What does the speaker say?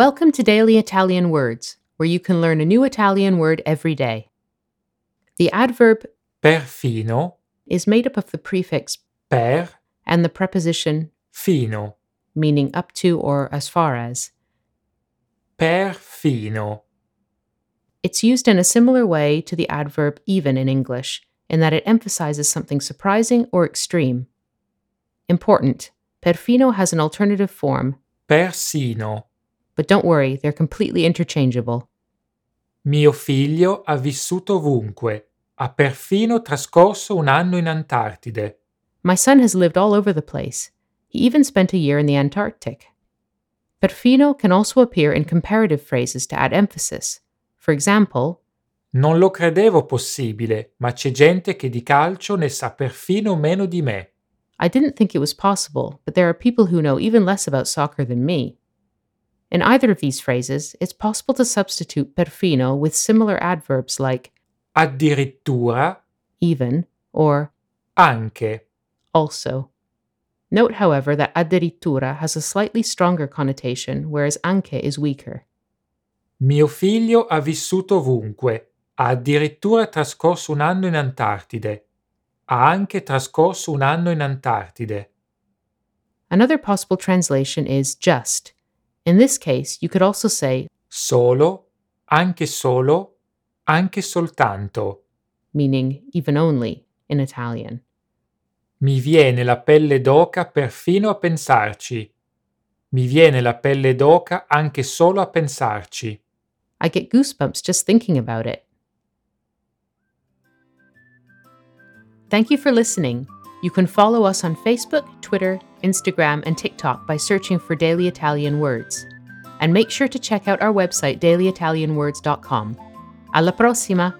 Welcome to Daily Italian Words, where you can learn a new Italian word every day. The adverb perfino, is made up of the prefix per, and the preposition fino, meaning up to or as far as. perfino, It's used in a similar way to the adverb even in English, in that it emphasizes something surprising or extreme. Important perfino has an alternative form, persino. But don't worry, they're completely interchangeable. Mio figlio ha vissuto ovunque, ha perfino trascorso un anno in Antartide. My son has lived all over the place. He even spent a year in the Antarctic. Perfino can also appear in comparative phrases to add emphasis. For example, Non lo credevo possibile, ma c'è gente che di calcio ne sa perfino meno di me. I didn't think it was possible, but there are people who know even less about soccer than me. In either of these phrases, it's possible to substitute perfino with similar adverbs like Addirittura, even or anche. also. Note, however, that addirittura has a slightly stronger connotation, whereas anche is weaker. Mio figlio ha vissuto ovunque, ha addirittura trascorso un anno in Antartide. Ha anche trascorso un anno in Antartide. Another possible translation is just. In this case, you could also say Solo, anche solo, anche soltanto. meaning even only in Italian. Mi viene la pelle d'oca perfino a pensarci. Mi viene la pelle d'oca anche solo a pensarci. I get goosebumps just thinking about it. Thank you for listening. You can follow us on Facebook, Twitter, Instagram, and TikTok by searching for Daily Italian Words. And make sure to check out our website, dailyitalianwords.com. Alla prossima!